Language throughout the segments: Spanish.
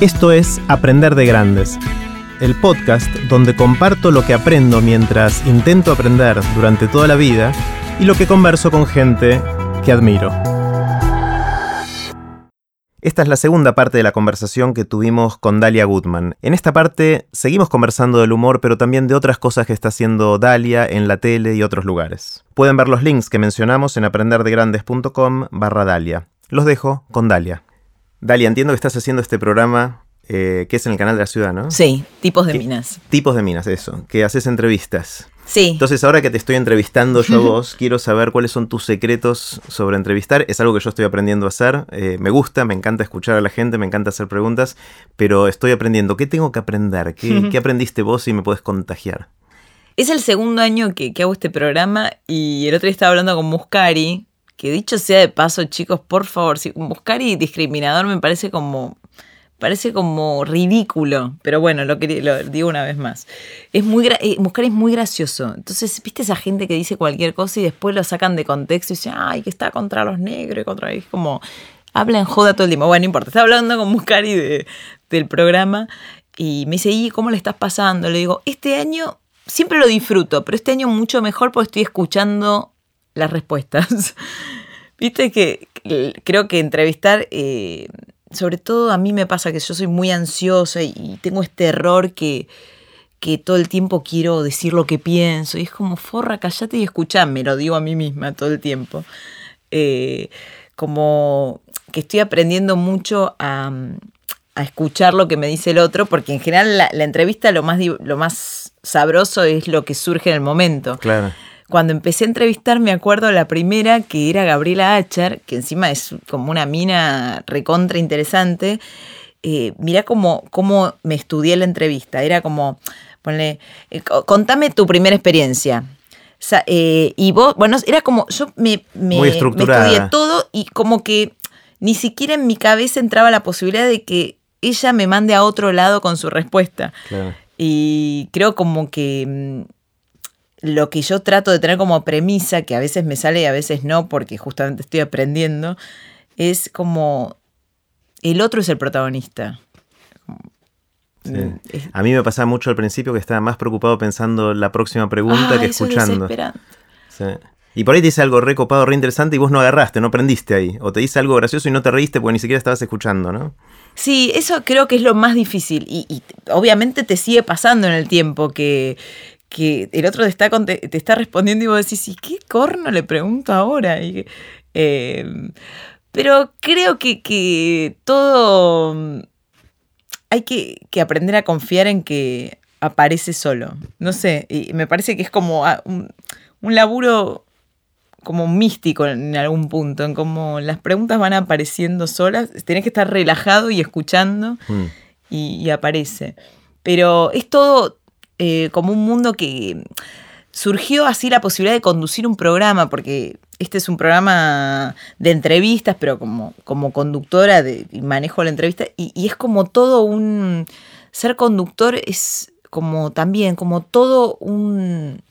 Esto es Aprender de Grandes, el podcast donde comparto lo que aprendo mientras intento aprender durante toda la vida y lo que converso con gente que admiro. Esta es la segunda parte de la conversación que tuvimos con Dalia Goodman. En esta parte seguimos conversando del humor, pero también de otras cosas que está haciendo Dalia en la tele y otros lugares. Pueden ver los links que mencionamos en aprenderdegrandes.com barra Dalia. Los dejo con Dalia. Dalia, entiendo que estás haciendo este programa eh, que es en el canal de la ciudad, ¿no? Sí, tipos de minas. Tipos de minas, eso. Que haces entrevistas. Sí. Entonces, ahora que te estoy entrevistando yo a vos, quiero saber cuáles son tus secretos sobre entrevistar. Es algo que yo estoy aprendiendo a hacer. Eh, me gusta, me encanta escuchar a la gente, me encanta hacer preguntas, pero estoy aprendiendo. ¿Qué tengo que aprender? ¿Qué, qué aprendiste vos y me puedes contagiar? Es el segundo año que, hago este programa y el otro día estaba hablando con Muscari, que dicho sea de paso, chicos, por favor, si Muscari discriminador me parece como parece como ridículo, pero bueno, lo, lo digo una vez más. Es muy eh, es muy gracioso. Entonces, ¿viste esa gente que dice cualquier cosa y después lo sacan de contexto y dicen, ay, que está contra los negros, contra... Es como, hablan joda todo el tiempo. Bueno, no importa, estaba hablando con Muscari de, del programa y me dice, ¿y cómo le estás pasando? Le digo, este año siempre lo disfruto, pero este año mucho mejor porque estoy escuchando las respuestas. Viste que creo que entrevistar... Eh, sobre todo a mí me pasa que yo soy muy ansiosa y tengo este error que, que todo el tiempo quiero decir lo que pienso. Y es como, forra, callate y escuchame, lo digo a mí misma todo el tiempo. Eh, como que estoy aprendiendo mucho a, escuchar lo que me dice el otro, porque en general la, la, entrevista lo más, lo más sabroso es lo que surge en el momento. Claro cuando empecé a entrevistar, me acuerdo la primera, que era Gabriela Acher, que encima es como una mina recontra interesante. Eh, mira cómo, cómo me estudié la entrevista. Era como, ponle, eh, contame tu primera experiencia. Eh, y vos, bueno, era como, yo me, me, me estudié todo y como que ni siquiera en mi cabeza entraba la posibilidad de que ella me mande a otro lado con su respuesta. Y creo como que mm, lo que yo trato de tener como premisa, que a veces me sale y a veces no, porque justamente estoy aprendiendo, es como el otro es el protagonista. Mm, a mí me pasaba mucho al principio que estaba más preocupado pensando la próxima pregunta que escuchando. sí. Y por ahí te dice algo recopado, re interesante y vos no agarraste, no prendiste ahí. O te dice algo gracioso y no te reíste porque ni siquiera estabas escuchando, ¿no? Sí, eso creo que es lo más difícil. y obviamente te sigue pasando en el tiempo que, que el otro te está, te está respondiendo y vos decís, ¿y qué corno le pregunto ahora? Em, pero creo que, todo hay que, aprender a confiar en que aparece solo. No sé, y me parece que es como un, laburo como místico en algún punto, en como las preguntas van apareciendo solas, tenés que estar relajado y escuchando mm. y aparece. Pero es todo, eh, como un mundo que surgió así la posibilidad de conducir un programa, porque este es un programa de entrevistas, pero como, como conductora de, manejo la entrevista, y, es como todo un... Ser conductor es como también, como todo un...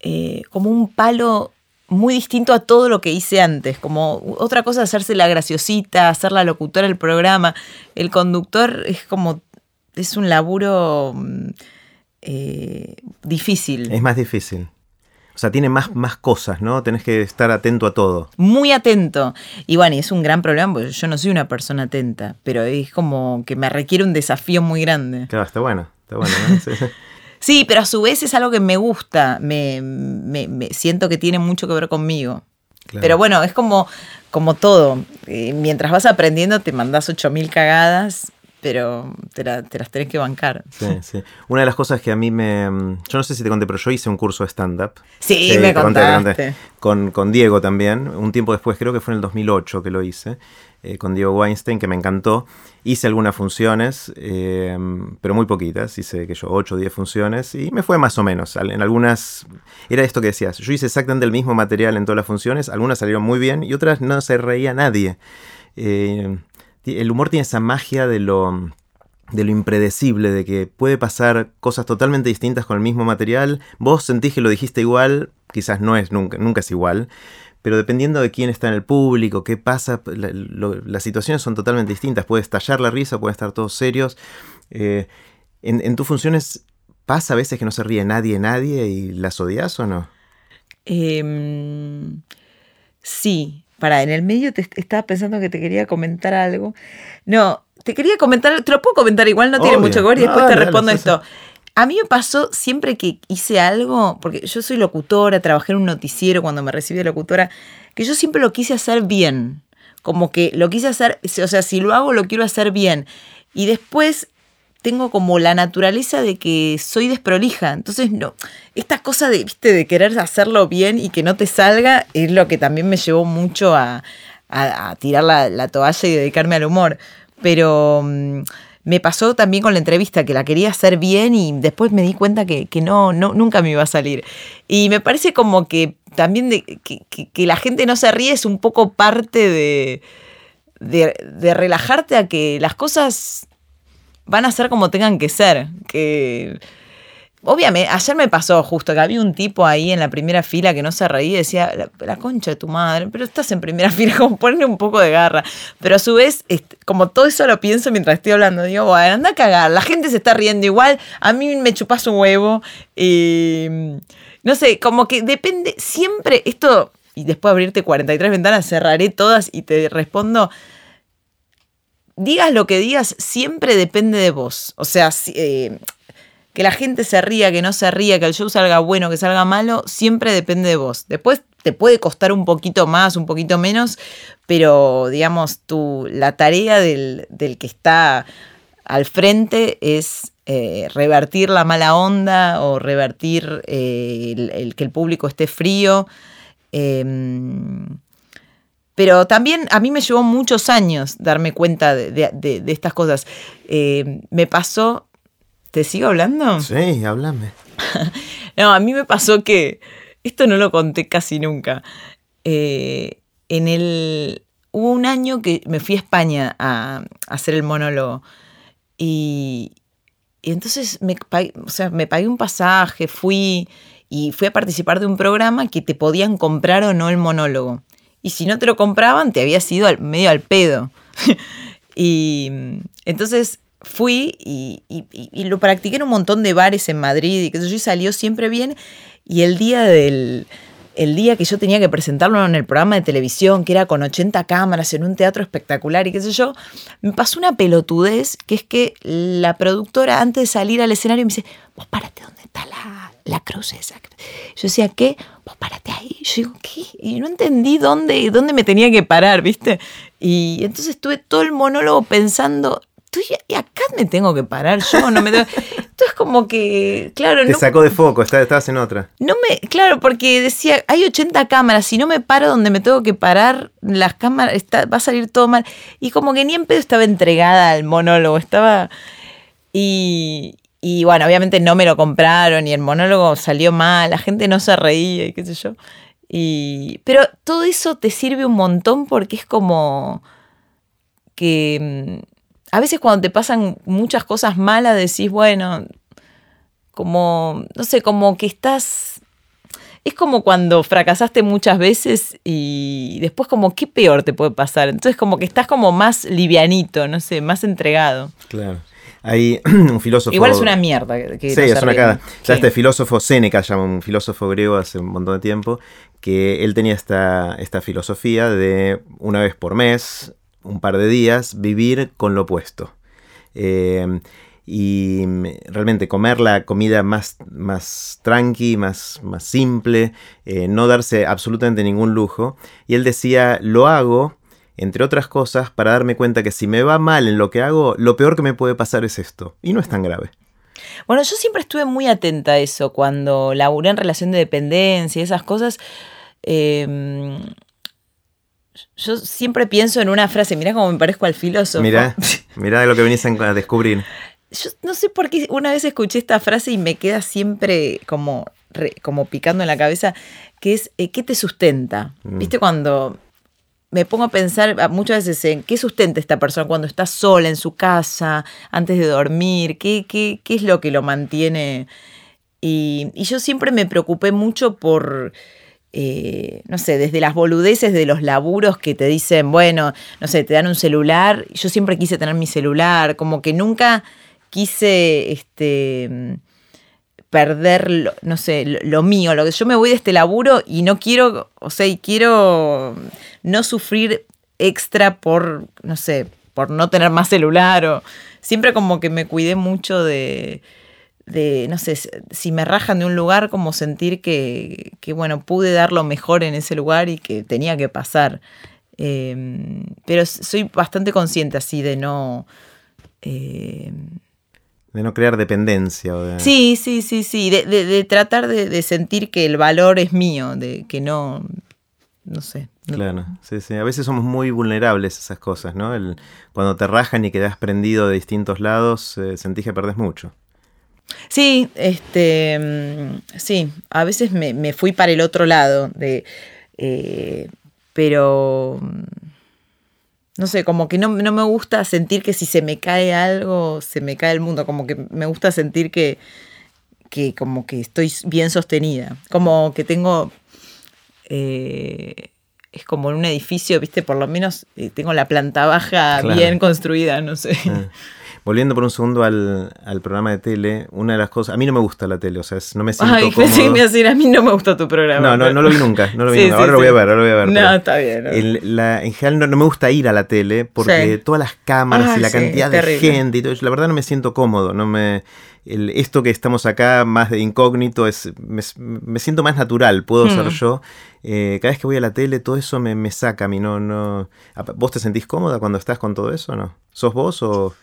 Eh, como un palo muy distinto a todo lo que hice antes. Como otra cosa hacerse la graciosita, hacer la locutora del programa. El conductor es como. es un laburo mm, eh, difícil. Es más difícil. O sea, tiene más, más cosas, ¿no? Tenés que estar atento a todo. Muy atento. Y bueno, es un gran problema porque yo no soy una persona atenta, pero es como que me requiere un desafío muy grande. Claro, está bueno, está bueno. Sí, pero a su vez es algo que me gusta, me, siento que tiene mucho que ver conmigo. Pero bueno, es como, como todo. Eh, mientras vas aprendiendo te mandás 8.000 cagadas pero te, las tenés que bancar. Sí, sí. Una de las cosas que a mí me... Yo no sé si te conté, pero yo hice un curso de stand-up. Sí, me contaste. Con, con, Diego también, un tiempo después, creo que fue en el 2008 que lo hice, eh, con Diego Weinstein, que me encantó. Hice algunas funciones, eh, pero muy poquitas, hice que yo 8 o 10 funciones y me fue más o menos. En algunas, era esto que decías, yo hice exactamente el mismo material en todas las funciones, algunas salieron muy bien y otras no se reía nadie. Eh, el humor tiene esa magia de lo, de lo impredecible, de que puede pasar cosas totalmente distintas con el mismo material. Vos sentís que lo dijiste igual, quizás no es nunca, nunca es igual, pero dependiendo de quién está en el público, qué pasa, las situaciones son totalmente distintas. Puede estallar la risa, pueden estar todos serios. Eh, en, tus funciones pasa a veces que no se ríe nadie, nadie y las odias o no? Em, sí, para, en el medio te estaba pensando que te quería comentar algo. No, te quería comentar, te lo puedo comentar igual, no tiene mucho gore y después te respondo esto. A mí me pasó siempre que hice algo, porque yo soy locutora, trabajé en un noticiero cuando me recibí de locutora, que yo siempre lo quise hacer bien. Como que lo quise hacer, o sea, si lo hago, lo quiero hacer bien. Y después tengo como la naturaleza de que soy desprolija. Entonces, no, esta cosa de, ¿viste? de querer hacerlo bien y que no te salga es lo que también me llevó mucho a, tirar la, la, toalla y dedicarme al humor. Pero mm, me pasó también con la entrevista, que la quería hacer bien y después me di cuenta que, no, no, nunca me iba a salir. Y me parece como que también de, que, la gente no se ríe es un poco parte de, de relajarte a que las cosas van a ser como tengan que ser. Que Obviamente, ayer me pasó justo que había un tipo ahí en la primera fila que no se reía y decía, la, concha de tu madre, pero estás en primera fila, como ponerle un poco de garra. Pero a su vez, como todo eso lo pienso mientras estoy hablando, digo, bueno, anda a cagar, la gente se está riendo igual, a mí me chupas un huevo. Y, no sé, como que depende, siempre esto, y después de abrirte 43 ventanas, cerraré todas y te respondo digas lo que digas, siempre depende de vos. O sea, eh, que la gente se ría, que no se ría, que el show salga bueno, que salga malo, siempre depende de vos. Después te puede costar un poquito más, un poquito menos, pero digamos, tu, la tarea del, que está al frente es eh, revertir la mala onda o revertir eh, el, que el público esté frío. Em, pero también a mí me llevó muchos años darme cuenta de, estas cosas. Eh, me pasó ¿Te sigo hablando? Sí, háblame. no, a mí me pasó que, esto no lo conté casi nunca. Eh, en el, hubo un año que me fui a España a, hacer el monólogo y, entonces me, o sea, me pagué un pasaje, fui y fui a participar de un programa que te podían comprar o no el monólogo. Y si no te lo compraban, te habías ido medio al pedo. y entonces fui y, lo practiqué en un montón de bares en Madrid y que yo salió siempre bien. Y el día del el día que yo tenía que presentarlo en el programa de televisión, que era con 80 cámaras en un teatro espectacular y qué sé yo, me pasó una pelotudez, que es que la productora antes de salir al escenario me dice, vos párate donde está la, la cruz esa. Yo decía, ¿qué? Vos párate ahí. Yo digo, ¿qué? Y no entendí dónde, dónde me tenía que parar, ¿viste? Y entonces estuve todo el monólogo pensando, y acá me tengo que parar yo, no me Entonces como que, claro, Te sacó de foco, estabas en otra. No me, claro, porque decía, hay 80 cámaras, si no me paro donde me tengo que parar, las cámaras, está, va a salir todo mal. Y como que ni en pedo estaba entregada al monólogo, estaba... Y, y bueno, obviamente no me lo compraron y el monólogo salió mal, la gente no se reía y qué sé yo. Y, pero todo eso te sirve un montón porque es como que mm, a veces cuando te pasan muchas cosas malas decís, bueno, como, no sé, como que estás... Es como cuando fracasaste muchas veces y después como, ¿qué peor te puede pasar? Entonces como que estás como más livianito, no sé, más entregado. Claro. Hay un filósofo. Igual es una mierda. Que sí, es una cara. Ya este filósofo, Séneca llama un filósofo griego hace un montón de tiempo, que él tenía esta, esta filosofía de una vez por mes un par de días, vivir con lo opuesto. Eh, y realmente comer la comida más, más tranqui, más, más simple, eh, no darse absolutamente ningún lujo. Y él decía, lo hago, entre otras cosas, para darme cuenta que si me va mal en lo que hago, lo peor que me puede pasar es esto. Y no es tan grave. Bueno, yo siempre estuve muy atenta a eso, cuando laburé en relación de dependencia y esas cosas. Eh, yo siempre pienso en una frase, mira cómo me parezco al filósofo. Mira, mira de lo que venís a descubrir. Yo no sé por qué una vez escuché esta frase y me queda siempre como, como picando en la cabeza, que es, eh, ¿qué te sustenta? Mm. ¿Viste cuando me pongo a pensar muchas veces en qué sustenta esta persona cuando está sola en su casa, antes de dormir, qué, qué, qué es lo que lo mantiene. Y, y yo siempre me preocupé mucho por eh, no sé, desde las boludeces de los laburos que te dicen, bueno, no sé, te dan un celular. Yo siempre quise tener mi celular, como que nunca quise este, perder, lo, no sé, lo, mío. Lo que yo me voy de este laburo y no quiero, o sea, y quiero no sufrir extra por, no sé, por no tener más celular o siempre como que me cuidé mucho de de, no sé, si me rajan de un lugar, como sentir que, bueno, pude dar lo mejor en ese lugar y que tenía que pasar. Em, pero soy bastante consciente así de no... Em, de no crear dependencia. Sí, sí, sí, sí. De, tratar de, sentir que el valor es mío, de que no, no sé. Claro, sí, sí. A veces somos muy vulnerables a esas cosas, ¿no? El, cuando te rajan y quedas prendido de distintos lados, eh, sentís que perdés mucho. Sí, este, mm, sí, a veces me, fui para el otro lado, de, eh, pero mm, no sé, como que no, me gusta sentir que si se me cae algo, se me cae el mundo, como que me gusta sentir que, que como que estoy bien sostenida, como que tengo... Eh, es como en un edificio, viste, por lo menos eh, tengo la planta baja bien construida, no sé. Ah. Volviendo por un segundo al, programa de tele, una de las cosas, a mí no me gusta la tele, o sea, no me siento Ay, cómodo. me decir, a mí no me gusta tu programa. No, no, no lo vi nunca, no lo vi nunca. ahora lo voy a ver, ahora lo voy a ver. No, está bien. en general no, me gusta ir a la tele porque todas las cámaras y la cantidad de gente y todo la verdad no me siento cómodo, no me... esto que estamos acá más de incógnito es me, siento más natural puedo ser hmm. yo eh, cada vez que voy a la tele todo eso me, me saca a mí no no vos te sentís cómoda cuando estás con todo eso no sos vos o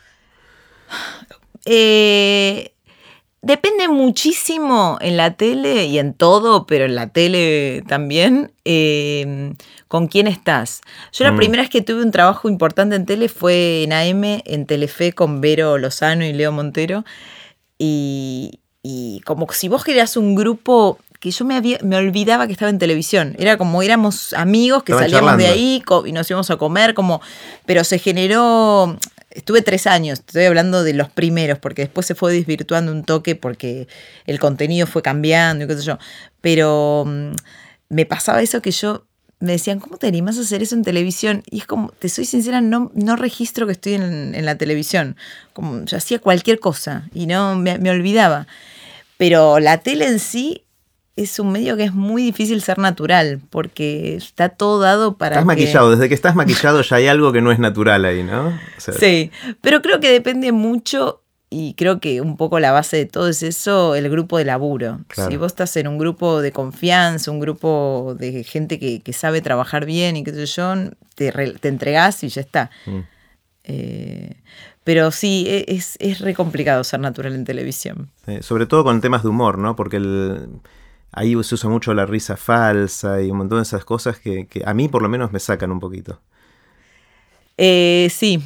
eh, depende muchísimo en la tele y en todo, pero en la tele también, eh, con quién estás. Yo la mm. primera vez que tuve un trabajo importante en tele fue en AM, en Telefe, con Vero Lozano y Leo Montero. Y, como si vos querías un grupo que yo me, me olvidaba que estaba en televisión. Era como éramos amigos que salíamos de ahí y nos íbamos a comer, como, pero se generó estuve tres años, estoy hablando de los primeros, porque después se fue desvirtuando un toque porque el contenido fue cambiando y qué sé. Pero mm, me pasaba eso que yo me decían, ¿cómo te animas a hacer eso en televisión? Y es como, te soy sincera, no, no registro que estoy en, la televisión. Como yo hacía cualquier cosa y no me, me olvidaba. Pero la tele en sí es un medio que es muy difícil ser natural, porque está todo dado para. Estás maquillado, desde que estás maquillado ya hay algo que no es natural ahí, ¿no? sí, pero creo que depende mucho, y creo que un poco la base de todo es eso, el grupo de laburo. Si vos estás en un grupo de confianza, un grupo de gente que, sabe trabajar bien y qué sé yo, te, te entregás y ya está. Mm. Eh, pero sí, e, es, es re complicado ser natural en televisión. sobre todo con temas de humor, ¿no? Porque el ahí se usa mucho la risa falsa y un montón de esas cosas que, a mí por lo menos me sacan un poquito. Eh, sí,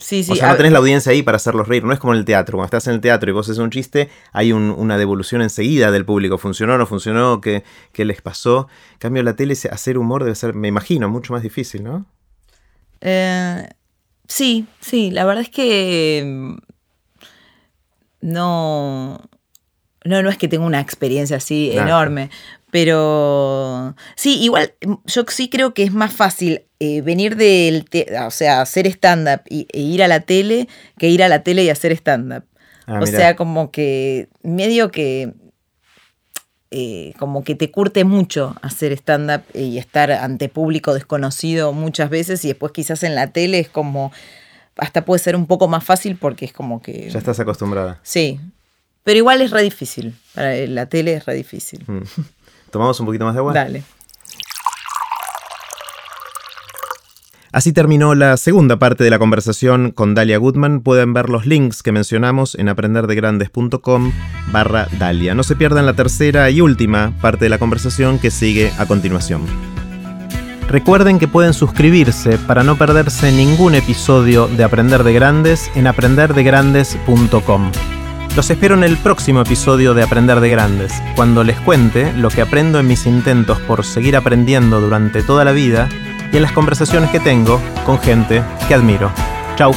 Sí, sí. O sea, no tenés la audiencia ahí para hacerlos reír. No es como en el teatro. Cuando estás en el teatro y vos haces un chiste, hay una devolución enseguida del público. ¿Funcionó o no funcionó? ¿Qué, les pasó? En cambio, la tele, hacer humor debe ser, me imagino, mucho más difícil, ¿no? Eh, sí, sí. La verdad es que mm, no no, no es que tenga una experiencia así enorme, pero sí, igual yo sí creo que es más fácil eh, venir del, o sea, hacer stand-up e ir a la tele que ir a la tele y hacer stand-up. Ah, o sea, como que medio que eh, como que te curte mucho hacer stand-up y estar ante público desconocido muchas veces y después quizás en la tele es como, hasta puede ser un poco más fácil porque es como que... Ya estás acostumbrada. Sí, pero igual es re difícil. Para la tele es re difícil. Mm. ¿Tomamos un poquito más de agua? Dale. Así terminó la segunda parte de la conversación con Dalia Goodman. Pueden ver los links que mencionamos en aprenderdegrandes.com barra Dalia. No se pierdan la tercera y última parte de la conversación que sigue a continuación. Recuerden que pueden suscribirse para no perderse ningún episodio de Aprender de Grandes en aprenderdegrandes.com. Los espero en el próximo episodio de Aprender de Grandes, cuando les cuente lo que aprendo en mis intentos por seguir aprendiendo durante toda la vida y en las conversaciones que tengo con gente que admiro. Chau.